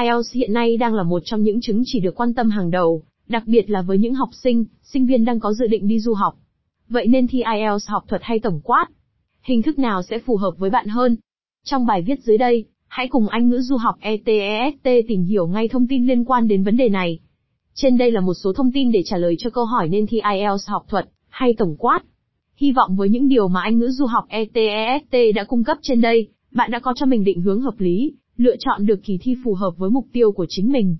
IELTS hiện nay đang là một trong những chứng chỉ được quan tâm hàng đầu, đặc biệt là với những học sinh, sinh viên đang có dự định đi du học. Vậy nên thi IELTS học thuật hay tổng quát? Hình thức nào sẽ phù hợp với bạn hơn? Trong bài viết dưới đây, hãy cùng Anh ngữ du học ETEST tìm hiểu ngay thông tin liên quan đến vấn đề này. Trên đây là một số thông tin để trả lời cho câu hỏi nên thi IELTS học thuật hay tổng quát. Hy vọng với những điều mà Anh ngữ du học ETEST đã cung cấp trên đây, bạn đã có cho mình định hướng hợp lý, lựa chọn được kỳ thi phù hợp với mục tiêu của chính mình.